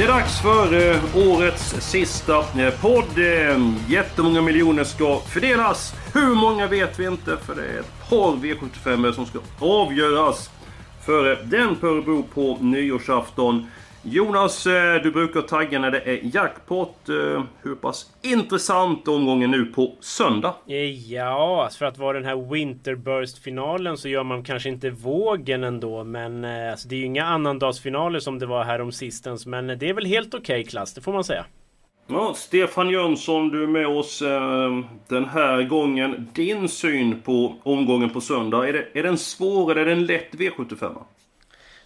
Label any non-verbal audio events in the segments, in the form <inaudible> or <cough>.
Det är dags för eh, årets sista eh, podd. Eh, jättemånga miljoner ska fördelas. Hur många vet vi inte, för det är ett par V75 som ska avgöras före den på Örebro på nyårsafton. Jonas, eh, du brukar tagga när det är jackpot. Eh, hur pass intressant omgången nu på söndag? Ja, för att vara den här Winterburst-finalen så gör man kanske inte vågen ändå. Men eh, alltså, det är ju inga annandagsfinaler som det var här om sistens. Men det är väl helt okej okay, klass, det får man säga. Ja, Stefan Jönsson, du är med oss den här gången. Din syn på omgången på söndag. Är, det, är den svår eller är den lätt V75?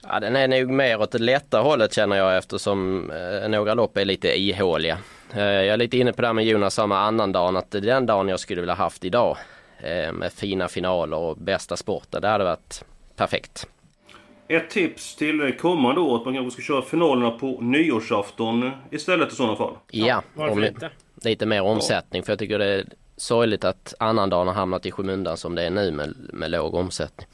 Ja, den är nog mer åt det lätta hållet känner jag eftersom eh, några lopp är lite ihåliga. Eh, jag är lite inne på det här med Jonas sa med annandagen att den dagen jag skulle vilja haft idag. Eh, med fina finaler och bästa sporten. Det hade varit perfekt. Ett tips till kommande år att man kanske ska köra finalerna på nyårsafton istället i sådana fall? Ja, ja om, inte? lite mer omsättning för jag tycker det är sorgligt att annandagen har hamnat i skymundan som det är nu med, med låg omsättning.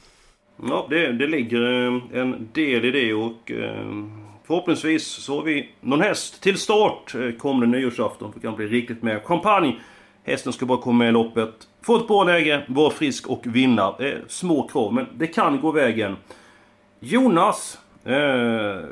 Ja, det, det ligger eh, en del i det och eh, förhoppningsvis så har vi någon häst till start eh, kommande nyårsafton. För det kan bli riktigt med champagne. Hästen ska bara komma med i loppet. Få ett bra läge, vara frisk och vinna. Eh, små krav, men det kan gå vägen. Jonas! Eh,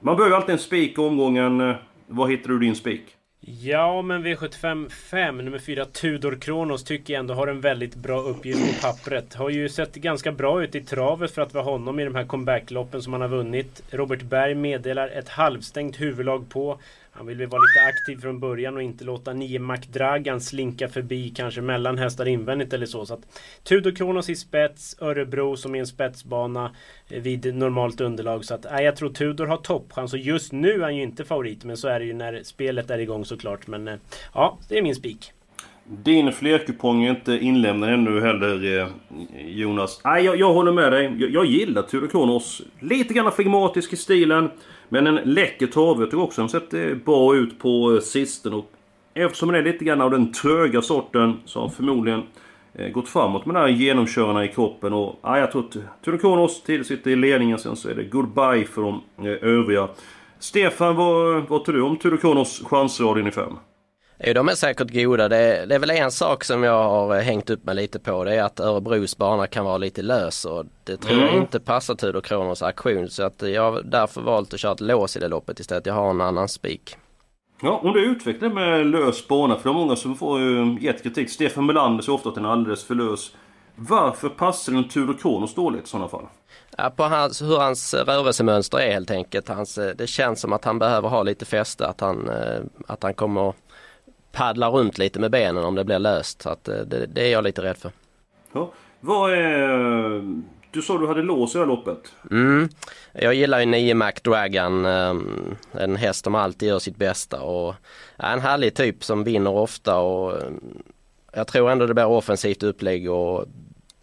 man behöver alltid en spik i omgången. Var hittar du din spik? Ja, men V75 5, nummer 4, Tudor Kronos, tycker jag ändå har en väldigt bra uppgift på pappret. Har ju sett ganska bra ut i travet för att vara honom i de här comebackloppen som han har vunnit. Robert Berg meddelar ett halvstängt huvudlag på. Han vill väl vara lite aktiv från början och inte låta nio McDragan slinka förbi kanske mellan hästar invändigt eller så. så att Tudor Kronos i spets, Örebro som är en spetsbana eh, vid normalt underlag. Så att äh, jag tror Tudor har toppchans och just nu är han ju inte favorit. Men så är det ju när spelet är igång såklart. Men äh, ja, det är min spik. Din flerkupong är inte inlämnad ännu heller eh, Jonas. Nej, jag, jag håller med dig. Jag, jag gillar Tudor Kronos. Lite grann flegmatisk i stilen. Men en läcker trave tycker också. Den sett eh, bra ut på eh, sisten. Och eftersom den är lite grann av den tröga sorten så har förmodligen eh, gått framåt med den här genomkörarna i kroppen. Och ja, jag tror att Tudor Kronos tidigt sitter i ledningen. Sen så är det goodbye för de övriga. Stefan, vad, vad tror du om Tudor Kronos chansrad in i fem? Jo, de är säkert goda. Det, det, är väl en sak som jag har eh, hängt upp mig lite på. Det är att Örebros bana kan vara lite lös och det tror jag mm. inte passar Tudor Kronos aktion. Så att jag har därför valt att köra ett lås i det loppet istället. Jag har en annan spik. Ja, om du utvecklar med lös bana, för det är många som får uh, gett kritik. Stefan Melander säger ofta att den är alldeles för lös. Varför passar den Tudor Kronos dåligt i sådana fall? Ja, på hans, hur hans rörelsemönster är helt enkelt. Hans, eh, det känns som att han behöver ha lite fäste, att han, att han kommer paddla runt lite med benen om det blir löst. Så att eh, det, det är jag lite rädd för. Ja. Vad är... Du sa du hade lås i det här loppet? Mm. Jag gillar ju 9 Mac Dragon. Ehm, en häst som alltid gör sitt bästa och en härlig typ som vinner ofta och jag tror ändå det blir offensivt upplägg och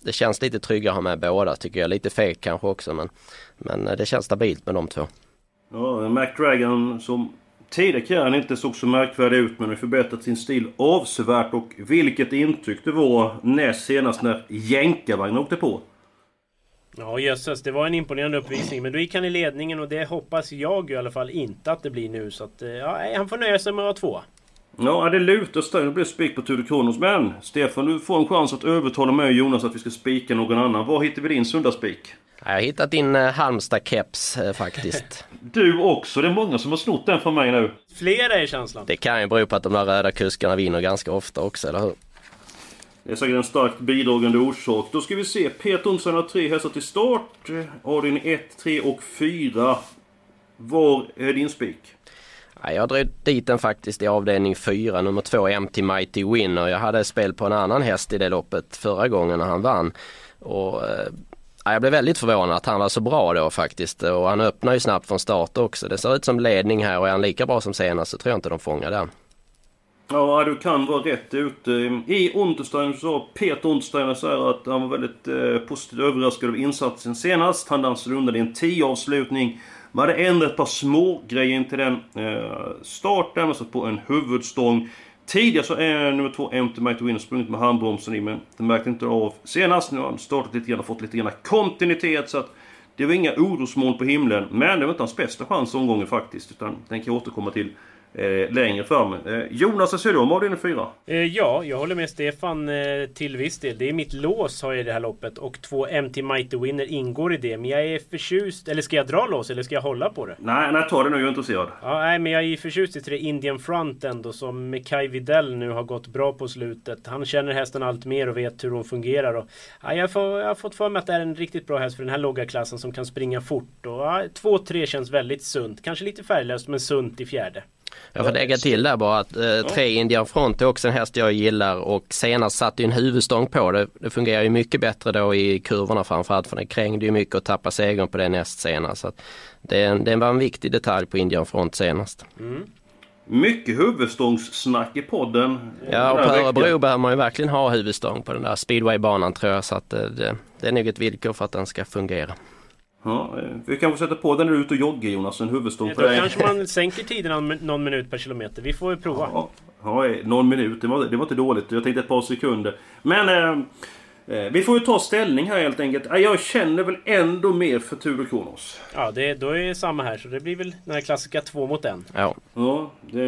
det känns lite tryggare att ha med båda tycker jag. Lite fegt kanske också men, men det känns stabilt med de två. Ja, Mac Dragon som Tidigare karriären inte såg så märkvärdig ut men har förbättrat sin stil avsevärt och vilket intryck det var näst senast när jänkarvagnen åkte på. Ja jösses, det var en imponerande uppvisning. Men då gick han i ledningen och det hoppas jag i alla fall inte att det blir nu. Så att, eh, ja, han får nöja sig med att vara två. Ja, det lutar starkt. Det blir spik på Tudor Kronos. Men Stefan, du får en chans att övertala mig och Jonas att vi ska spika någon annan. Var hittar vi din sunda spik? Jag har hittat din eh, Halmstad-keps eh, faktiskt. <laughs> du också! Det är många som har snott den från mig nu. Flera är känslan. Det kan ju bero på att de där röda kuskarna vinner ganska ofta också, eller hur? Det är säkert en starkt bidragande orsak. Då ska vi se. Peter Olsson har tre hästar till start. Adin 1, 3 och 4. Var är din spik? Ja, jag drog dit den faktiskt i avdelning 4, nummer 2 Empty Mighty Winner. Jag hade spel på en annan häst i det loppet förra gången när han vann. Och, eh, ja, jag blev väldigt förvånad att han var så bra då faktiskt och han öppnar ju snabbt från start också. Det ser ut som ledning här och är han lika bra som senast så tror jag inte de fångar den. Ja, du kan vara rätt ute. I Unterstein så sa Peter Untersteiner så att han var väldigt eh, positivt överraskad av insatsen senast. Han dansade undan i en 10-avslutning. Man hade ändrat ett par små grejer till den eh, starten, man satt på en huvudstång. Tidigare så är nummer två Empty Might Winner sprungit med handbromsen i, men det märkte inte av senast. Nu har han startat lite grann och fått lite grann kontinuitet, så att det var inga orosmoln på himlen. Men det var inte hans bästa chans omgången faktiskt, utan den kan jag återkomma till eh, längre fram. Eh, Jonas, du om avdelning 4? Eh, ja, jag håller med Stefan eh, till viss del. Det är mitt lås har jag i det här loppet och två MT Mighty Winner ingår i det. Men jag är förtjust. Eller ska jag dra lås eller ska jag hålla på det? Nej, nej ta det nu. Jag är intresserad. Ja, nej, men jag är förtjust i tre Indian Front ändå som Kai Videll nu har gått bra på slutet. Han känner hästen allt mer och vet hur hon fungerar. Och, ja, jag, får, jag har fått för mig att det är en riktigt bra häst för den här låga klassen som kan springa fort. Och, ja, 2-3 känns väldigt sunt. Kanske lite färglöst men sunt i fjärde. Jag får lägga till där bara att eh, tre Indian Front är också en häst jag gillar och senast satt ju en huvudstång på. Det, det fungerar ju mycket bättre då i kurvorna framförallt för den krängde ju mycket och tappade segern på det näst senast. Så det, det var en viktig detalj på Indian Front senast. Mm. Mycket huvudstångssnack i podden. Ja, och på Örebro behöver man ju verkligen ha huvudstång på den där speedwaybanan tror jag. Så att det, det, det är nog ett villkor för att den ska fungera. Ja, eh, vi kanske sätter på den när du är ute och joggar Jonas, en huvudstång på dig. kanske man sänker tiden någon minut per kilometer. Vi får ju prova. Ja, ja eh, någon minut, det var, det var inte dåligt. Jag tänkte ett par sekunder. Men eh, eh, vi får ju ta ställning här helt enkelt. Jag känner väl ändå mer för Tudor Kronos. Ja, det, då är det samma här. Så det blir väl den här klassiska två mot en. Ja. ja det,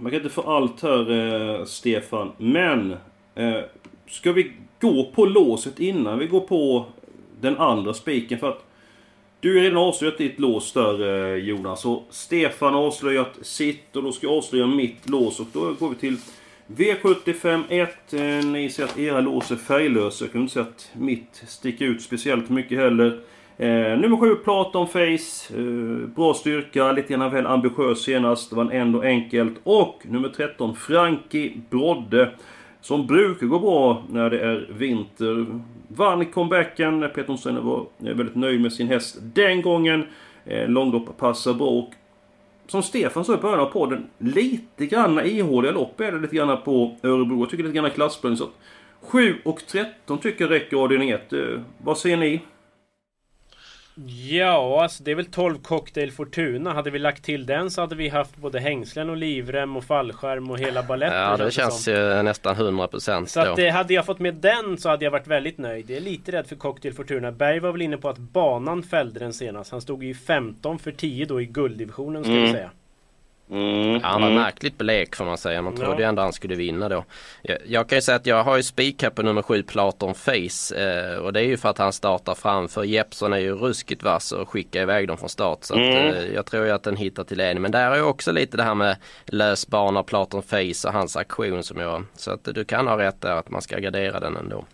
man kan inte få allt här, eh, Stefan. Men eh, ska vi gå på låset innan vi går på den andra spiken? För att du har redan avslöjat ditt lås där eh, Jonas. Och Stefan har avslöjat sitt och då ska jag avslöja mitt lås. Och då går vi till V75 1. Eh, ni ser att era lås är färglösa. Jag kan inte säga att mitt sticker ut speciellt mycket heller. Eh, nummer 7 Platon Face. Eh, bra styrka, lite grann väl ambitiös senast. Det var ändå enkelt. Och nummer 13 Frankie Brodde. Som brukar gå bra när det är vinter. Vann comebacken. Peter Nordström var eh, väldigt nöjd med sin häst den gången. Eh, långlopp passar bra. Och som Stefan sa i början av podden, lite grann ihåliga lopp är det lite grann på Örebro. Jag tycker lite grann klasspoäng. 7 och 13 tycker jag räcker avdelning 1. Eh, vad säger ni? Ja, alltså det är väl 12 Cocktail Fortuna. Hade vi lagt till den så hade vi haft både hängslen och livrem och fallskärm och hela baletten. Ja, det känns ju nästan 100% Så att, eh, hade jag fått med den så hade jag varit väldigt nöjd. Jag är lite rädd för Cocktail Fortuna. Berg var väl inne på att banan fällde den senast. Han stod ju 15 för 10 då i gulddivisionen ska mm. vi säga. Mm, han var mm. märkligt blek får man säga. Man trodde ja. ändå han skulle vinna då. Jag, jag kan ju säga att jag har ju spik här på nummer 7 Platon Face. Eh, och det är ju för att han startar framför. Jeppson är ju ruskigt vass och skickar iväg dem från start. Så mm. att, eh, jag tror ju att den hittar till ledning. Men där är ju också lite det här med lösbana Platon Face och hans aktion som jag... Så att du kan ha rätt där att man ska gardera den ändå.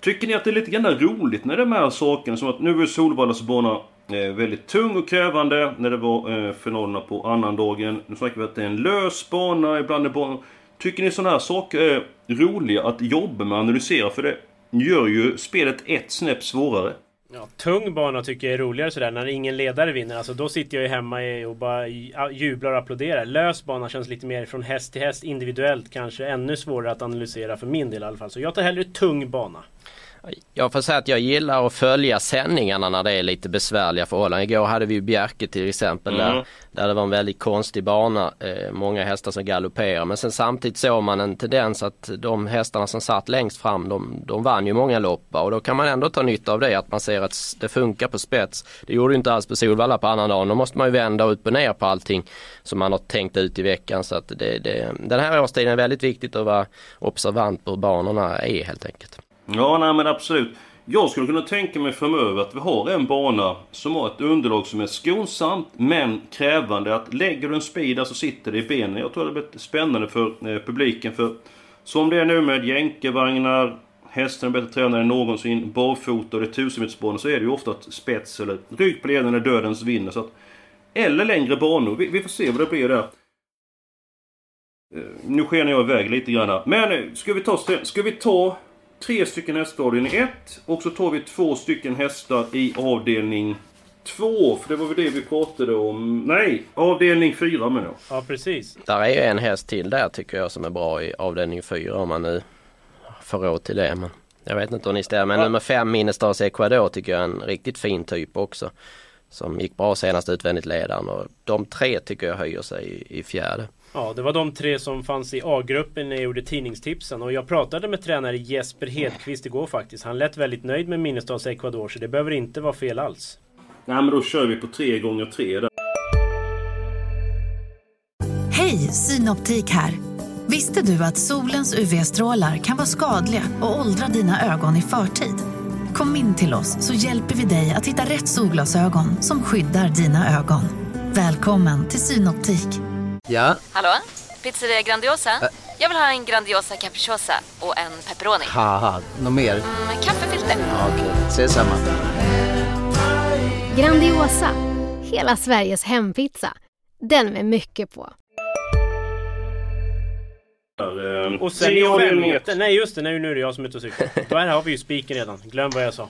Tycker ni att det är lite grann roligt när de här sakerna som att nu är Solvallas bana Eh, väldigt tung och krävande när det var eh, finalerna på annandagen. Nu snackar vi att det är en lös bana, ibland är banan... Tycker ni sådana här saker är roliga att jobba med och analysera? För det gör ju spelet ett snäpp svårare. Ja, tung bana tycker jag är roligare sådär när ingen ledare vinner. Alltså då sitter jag ju hemma och bara jublar och applåderar. Lös bana känns lite mer från häst till häst individuellt kanske ännu svårare att analysera för min del i alla fall. Så jag tar hellre tung bana. Jag får säga att jag gillar att följa sändningarna när det är lite besvärliga förhållanden. Igår hade vi Bjerke till exempel mm. där, där det var en väldigt konstig bana. Eh, många hästar som galopperar men sen samtidigt såg man en tendens att de hästarna som satt längst fram de, de vann ju många lopp och då kan man ändå ta nytta av det att man ser att det funkar på spets. Det gjorde inte alls på Solvalla på annan dag. Då måste man ju vända upp och ner på allting som man har tänkt ut i veckan. Så att det, det, den här årstiden är väldigt viktigt att vara observant på hur banorna är helt enkelt. Ja, nej men absolut. Jag skulle kunna tänka mig framöver att vi har en bana som har ett underlag som är skonsamt men krävande. Att lägger du en speed så sitter det i benen. Jag tror det blir spännande för eh, publiken. För som det är nu med jänkarvagnar, hästen är bättre tränade än någonsin, barfota och det är tusenmetersbanor så är det ju ofta att spets eller rygg på ledaren är dödens vinner. Så att Eller längre banor. Vi, vi får se vad det blir där. Eh, nu skenar jag iväg lite grann. Men eh, ska vi ta, ska vi ta tre stycken hästar i avdelning 1 och så tar vi två stycken hästar i avdelning 2. För det var väl det vi pratade om. Nej, avdelning 4 menar jag. Ja, precis. Där är ju en häst till där tycker jag som är bra i avdelning 4 om man nu får råd till det. Men jag vet inte om ni stämmer. Men Ja. nummer 5 Minnestads Ecuador tycker jag är en riktigt fin typ också. Som gick bra senast utvändigt ledaren och de tre tycker jag höjer sig i, i fjärde. Ja, det var de tre som fanns i A-gruppen när jag gjorde tidningstipsen. Och jag pratade med tränare Jesper Hedqvist igår faktiskt. Han lät väldigt nöjd med Minnestads Ecuador, så det behöver inte vara fel alls. Nej men då kör vi på 3 gånger 3 där. Hej, Synoptik här. Visste du att solens UV-strålar kan vara skadliga och åldra dina ögon i förtid? Kom in till oss så hjälper vi dig att hitta rätt solglasögon som skyddar dina ögon. Välkommen till Synoptik. Ja, Hallå? Pizzeria Grandiosa? Jag vill ha en Grandiosa capriciosa och en pepperoni. haha, något mer? Med kaffefilter. Ja, Okej, ses samma. Grandiosa, hela Sveriges hempizza. Den med mycket på. där eh, Och sen avdelning ett. femte, nej just det, nej, nu är det jag som är ute och cyklar. Då här har vi ju spiken redan. Glöm vad jag sa.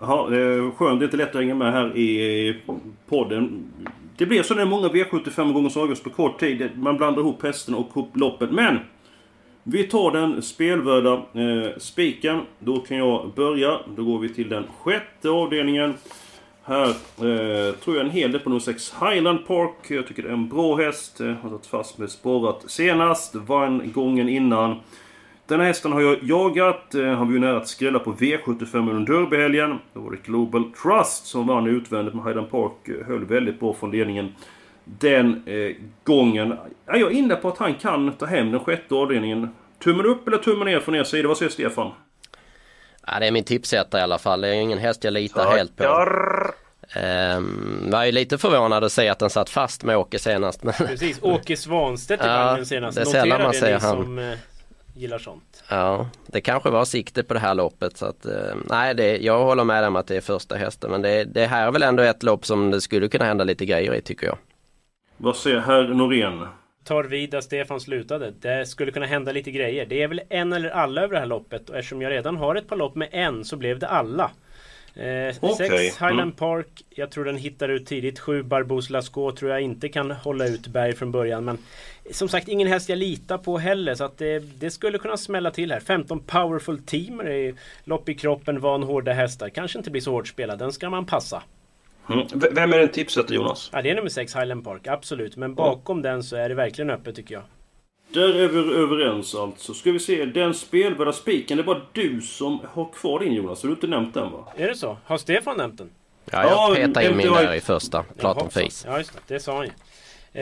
Jaha, det är skönt. Det är inte lätt att hänga med här i podden. Det blir så när många V75 gånger som avgörs på kort tid. Man blandar ihop hästen och loppet. Men! Vi tar den spelvärda eh, spiken. Då kan jag börja. Då går vi till den sjätte avdelningen. Här eh, tror jag en hel del på nummer 6 Highland Park. Jag tycker det är en bra häst. Eh, Har satt fast med spårat senast. Vann gången innan. Den här hästen har jag jagat. Eh, Han var ju nära att skrälla på V75 under Derbyhelgen. Då var det Global Trust som vann utvändigt med Highland Park. eh, Höll väldigt bra från ledningen den eh, gången. Ja, jag är inne på att han kan ta hem den sjätte avdelningen. Tummen upp eller tummen ner från er sida? Vad säger Stefan? Ja, det är min tipsetta i alla fall. Det är ingen häst jag litar helt på. Ehm, var ju lite förvånad att se att den satt fast med Åke senast. Men Precis, Åke Svanstedt i Ja, vagnen senast. det är sällan man ser han. som eh, gillar sånt. ja, det kanske var sikte på det här loppet. Så att, eh, nej, det, jag håller med om att det är första hästen. Men det, det här är väl ändå ett lopp som det skulle kunna hända lite grejer i tycker jag. Vad säger herr Norén? Tar vid där Stefan slutade. Det skulle kunna hända lite grejer. Det är väl en eller alla över det här loppet. Och eftersom jag redan har ett par lopp med en så blev det alla. Eh, Okej, Sex Highland mm. Park. Jag tror den hittar ut tidigt. Sju Barbos Lascaux tror jag inte kan hålla ut berg från början. Men som sagt ingen häst jag litar på heller. Så att det, det skulle kunna smälla till här. 15 Powerful Teamer är lopp i kroppen, van hårda hästar. Kanske inte blir så hårt spelad. Den ska man passa. Mm. Vem är den tipset Jonas? Ja, det är nummer 6 Highland Park, absolut. Men bakom den så är det verkligen öppet tycker jag. Där är vi överens alltså. Ska vi se, den spelvärda spiken. Det är bara du som har kvar din Jonas. Har du inte nämnt den va? Är det så? Har Stefan nämnt den? Ja, jag Ja, petar in min där i första. Platon Fis. Ja, just det. Det sa han ju.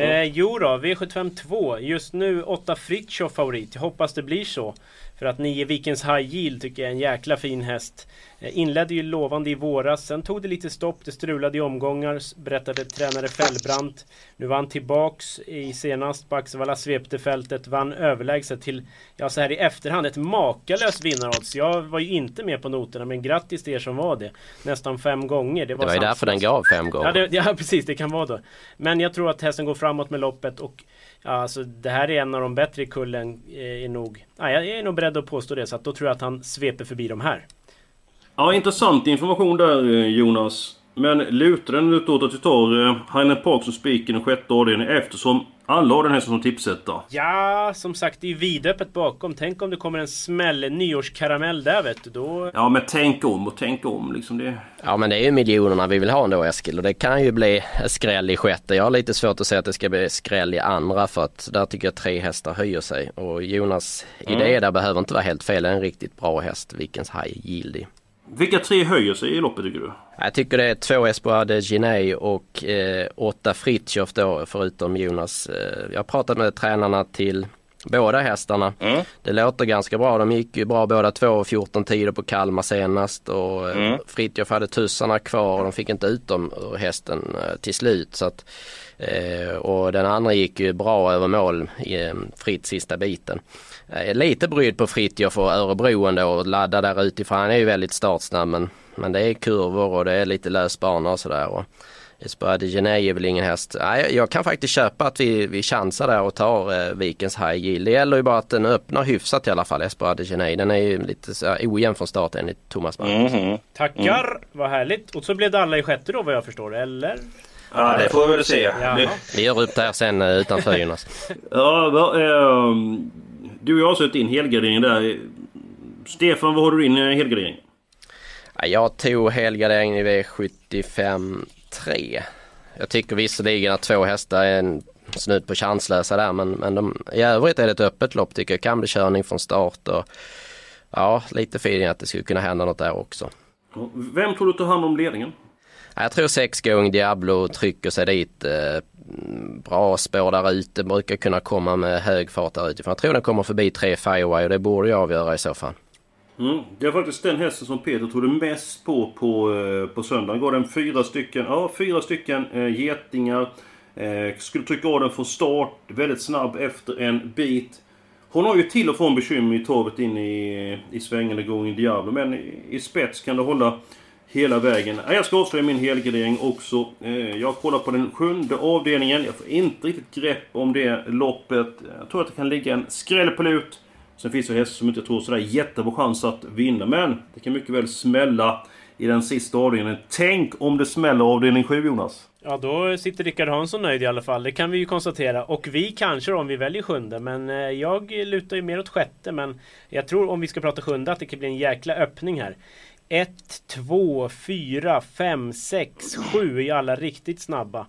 Eh, jo då, V75 2. Just nu 8 Fritiof favorit. Jag hoppas det blir så. För att 9 Vikens High Yield tycker jag är en jäkla fin häst. Eh, inledde ju lovande i våras. Sen tog det lite stopp. Det strulade i omgångar. Berättade tränare Fällbrant. Nu var han tillbaks i senast. Axevalla svepte fältet. Vann överlägset till, ja så här i efterhand, ett makalöst vinnarodds. Jag var ju inte med på noterna men grattis till er som var det. Nästan fem gånger. Det var ju därför den gav fem gånger. Ja, det, ja <laughs> precis, det kan vara då. Men jag tror att hästen går framåt med loppet och ja, alltså, det här är en av de bättre i kullen. eh, Är nog, ja, jag är nog beredd att påstå det. Så att då tror jag att han sveper förbi de här. Ja, intressant information där eh, Jonas. Men lutar den utåt att vi tar eh, Highland Park som spiken i sjätte avdelningen eftersom alla har den här som tipsetta? Ja, som sagt det är vidöppet bakom. Tänk om det kommer en smäll, en nyårskaramell där vet du. Då... Ja, men tänk om och tänk om liksom det. Ja men det är ju miljonerna vi vill ha ändå Eskil och det kan ju bli skräll i sjätte. Jag har lite svårt att säga att det ska bli skräll i andra för att där tycker jag tre hästar höjer sig. Och Jonas Mm. idé där behöver inte vara helt fel. Det är en riktigt bra häst, Vikens High Yieldy. Vilka tre höjer sig i loppet tycker du? Jag tycker det är två Espoade Giné och eh, åtta Fritiof då förutom Jonas. Eh, jag har pratat med tränarna till båda hästarna. Mm. Det låter ganska bra. De gick ju bra båda två 14 tider på Kalmar senast och eh, Mm. Fritiof hade tussarna kvar och de fick inte ut dem ur hästen eh, till slut. Så att, och den andra gick ju bra över mål i Fritt sista biten. Är lite brydd på Fritiof och Örebro ändå och ladda där utifrån. Han är ju väldigt startsnabb men, men det är kurvor och det är lite lös bana och sådär. Och Espada Genei är väl ingen häst. Nej, jag kan faktiskt köpa att vi, vi chansar där och tar eh, Vikens High Yield. Det gäller ju bara att den öppnar hyfsat i alla fall, Espada Genei. Den är ju lite så här ojämn från start enligt Thomas Magnus. Mhm. Tackar, Mm. vad härligt. Och så blev det alla i sjätte då vad jag förstår, eller? Ja, det får vi väl se. Jaha. Det, Vi gör upp det här sen eh, utanför Jonas. <laughs> ja, va, ehm, du och jag har sett din helgardering där. Stefan, vad har du din eh, helgardering? Ja, Jag tog helgarderingen i V75 3. Jag tycker visserligen att två hästar är en snudd på chanslösa där men, men de, i övrigt är det ett öppet lopp tycker jag. Kan bli körning från start och ja, lite feeling att det skulle kunna hända något där också. Vem tror du tar hand om ledningen? Ja, Jag tror sex gånger Diablo trycker sig dit. Bra spår där ute, brukar kunna komma med hög fart där utifrån. Jag tror den kommer förbi tre Fireway och det borde jag avgöra i så fall. Mm. Det är faktiskt den hästen som Peter trodde mest på på, eh, på söndagen. Gav den fyra stycken, ja, fyra stycken eh, getingar. Eh, skulle trycka av den från start, väldigt snabb efter en bit. Hon har ju till och från bekymmer i torvet in i, i svängen in i Diablo. Men i, i spets kan det hålla hela vägen. Jag ska avslöja min helgardering också. Eh, jag kollar på den sjunde avdelningen. Jag får inte riktigt grepp om det loppet. Jag tror att det kan ligga en skräll på lut. Sen finns det hästar som inte tror sådär jättebra chans att vinna. Men det kan mycket väl smälla i den sista avdelningen. Tänk om det smäller avdelning 7 Jonas. Ja, då sitter Rickard Hansson nöjd i alla fall. Det kan vi ju konstatera. Och vi kanske då, om vi väljer sjunde. Men eh, jag lutar ju mer åt sjätte. Men jag tror om vi ska prata sjunde att det kan bli en jäkla öppning här. 1, 2, 4, 5, 6, 7 är alla riktigt snabba.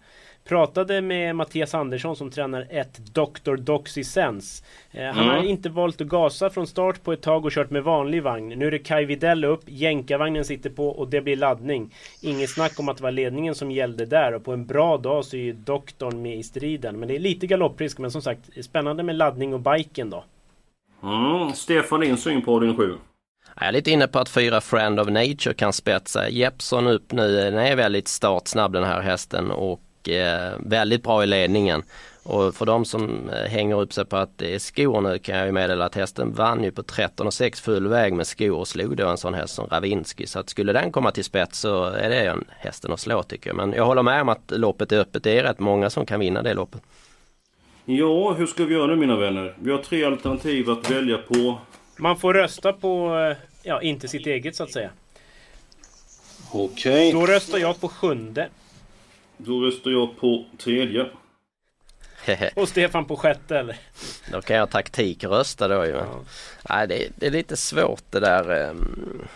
Pratade med Mattias Andersson som tränar ett Dr. Doxy Sense. Eh, han Mm. har inte valt att gasa från start på ett tag och kört med vanlig vagn. Nu är det Kai Widell upp, jänkarvagnen sitter på och det blir laddning. Inget snack om att det var ledningen som gällde där och på en bra dag så är ju doktorn med i striden. Men det är lite galopprisk men som sagt spännande med laddning och biken då. Mm. Stefan, din syn på avdelning 7? Jag är lite inne på att fyra Friend of Nature kan spetsa. Jeppson upp nu, den är väldigt startsnabb den här hästen och eh, väldigt bra i ledningen. Och för de som eh, hänger upp sig på att det är skor nu kan jag ju meddela att hästen vann ju på 13,6 full väg med skor och slog då en sån häst som Ravinsky. Så att skulle den komma till spets så är det en hästen att slå tycker jag. Men jag håller med om att loppet är öppet. Det är rätt många som kan vinna det loppet. Ja, hur ska vi göra nu mina vänner? Vi har tre alternativ att välja på. Man får rösta på, eh, ja inte sitt eget så att säga. Okej. Då röstar jag på sjunde. Då röstar jag på tredje. Och Stefan på sjätte eller? Då kan jag taktikrösta då ju. Men... Nej, det, det är lite svårt det där. ehm.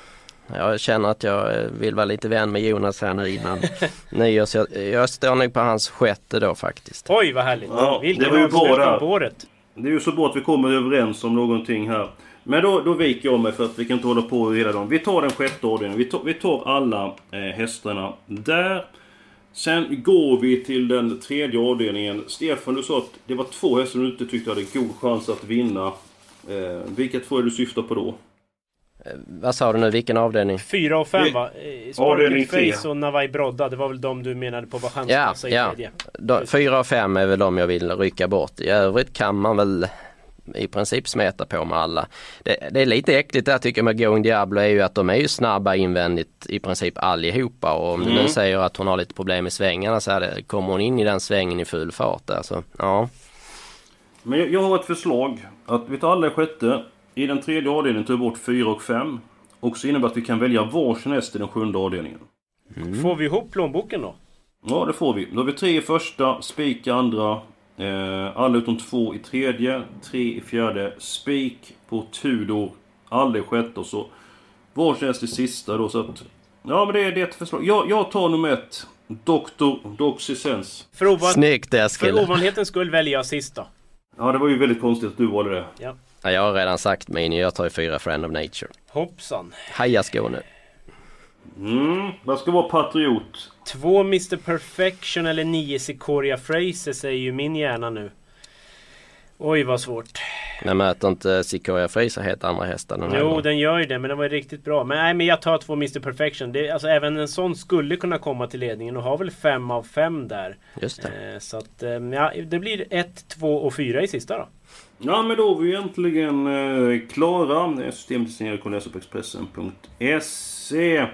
Jag känner att jag eh, vill vara lite vän med Jonas här nu innan <laughs> nyårs. Jag, jag står nog på hans sjätte då faktiskt. Oj vad härligt! Ja, Vilken det var ju bra där. Det är ju så bra att vi kommer överens om någonting här. Men då, då viker jag mig för att vi kan inte hålla på hela dagen. Vi tar den sjätte avdelningen. Vi tar, vi tar alla eh, hästarna där. Sen går vi till den tredje avdelningen. Stefan, du sa att det var två hästar du inte tyckte hade god chans att vinna. Eh, vilka två är du syftar på då? Vad sa du nu, vilken avdelning? Fyra och fem va? Eh, Avdelning Sparkle. Face och Navai Brodda. Det var väl de du menade på var Ja, ja. tredje. De, fyra och fem är väl de jag vill rycka bort. I övrigt kan man väl i princip smeta på med alla. Det, det är lite äckligt där tycker jag med Going Diablo är ju att de är ju snabba invändigt i princip allihopa och om du Mm. nu säger att hon har lite problem i svängarna så det, kommer hon in i den svängen i full fart där så ja. Men jag, jag har ett förslag. Att vi tar alla i sjätte. I den tredje avdelningen tar vi bort fyra och fem. Och så innebär att vi kan välja varsin häst i den sjunde avdelningen. Får vi ihop plånboken då? Ja, det får vi. Då har vi tre i första, spik i andra. Eh, alla utom två i tredje, tre i fjärde, spik på Tudor, alla i sjätte och så varsin häst i sista då så att... Ja men det är det är ett förslag. Jag, jag tar nummer ett. Dr. Doxysens. För, ovan... Snyggt Eskil! för ovanlighetens skull väljer jag sist då. Ja det var ju väldigt konstigt att du valde det. Ja. Ja, jag har redan sagt min, jag tar ju fyra Friend of Nature. Hoppsan. Haja Skåne! Mm, vad ska vara patriot? Två Mr Perfection eller nio Sikoria Fraser säger ju min hjärna nu. Oj vad svårt. Men möter inte Sequoia Fraser helt andra hästar den här Jo, gången? den gör ju det, men den var riktigt bra. Men nej, men jag tar två Mr Perfection. Det, alltså, även en sån skulle kunna komma till ledningen och har väl fem av fem där. Just det. Eh, så att, eh, ja, det blir ett, två och fyra i sista då. Ja men då är vi egentligen eh, klara. Systemet är signerat på Expressen.se.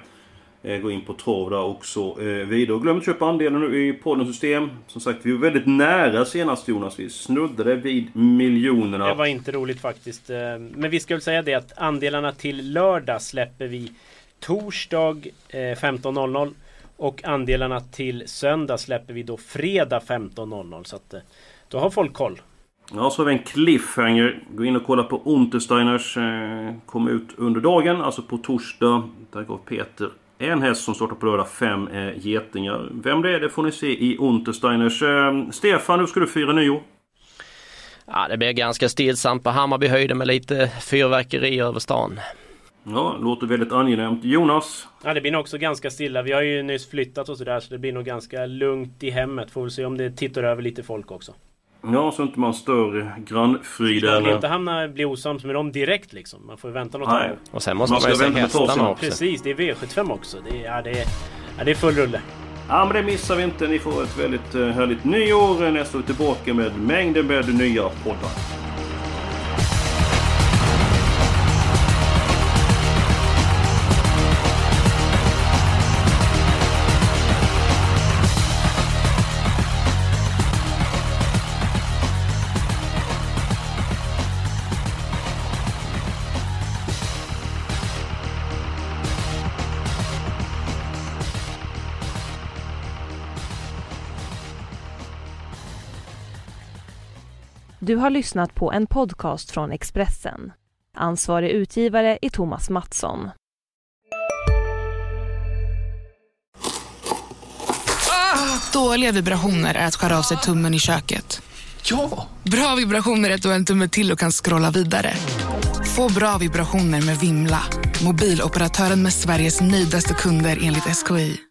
Eh, gå in på trav där också eh, vidare. Och glöm inte köpa andelen nu i poddens system. Som sagt, vi var väldigt nära senast Jonas. Vi snuddade vid miljonerna. Det var inte roligt faktiskt. Eh, Men vi ska väl säga det att andelarna till lördag släpper vi torsdag eh, 15.00 och andelarna till söndag släpper vi då fredag 15.00 så att då har folk koll. Ja, så har vi en cliffhanger. Gå in och kolla på Untersteiners. Kom ut under dagen, alltså på torsdag. Där gav Peter en häst som startar på lördag, fem eh, getingar. Vem det är, det får ni se i Untersteiners. Eh, Stefan, hur ska du fira nyår? Ja, det blir ganska stillsamt på Hammarbyhöjden med lite fyrverkeri över stan. Ja, låter väldigt angenämt. Jonas? Ja, det blir nog också ganska stilla. Vi har ju nyss flyttat och sådär så det blir nog ganska lugnt i hemmet. Får väl se om det tittar över lite folk också. Ja, så inte man stör grannfriden. Man inte hamna, bli osams med dem direkt liksom. Man får vänta något Nej. Och sen måste Man man, ju se vänta med hästarna också. Precis, det är V75 också. Det är, ja, det är, ja, det är full rulle. Ja, men det missar vi inte. Ni får ett väldigt eh, härligt nyår. Nästa år tillbaka med mängder med nya poddar. Du har lyssnat på en podcast från Expressen. Ansvarig utgivare är Thomas Mattsson. Dåliga vibrationer är att skära av sig tummen i köket. Ja! Bra vibrationer är att du har en tumme till och kan scrolla vidare. Få bra vibrationer med Vimla. Mobiloperatören med Sveriges nöjdaste kunder enligt SKI.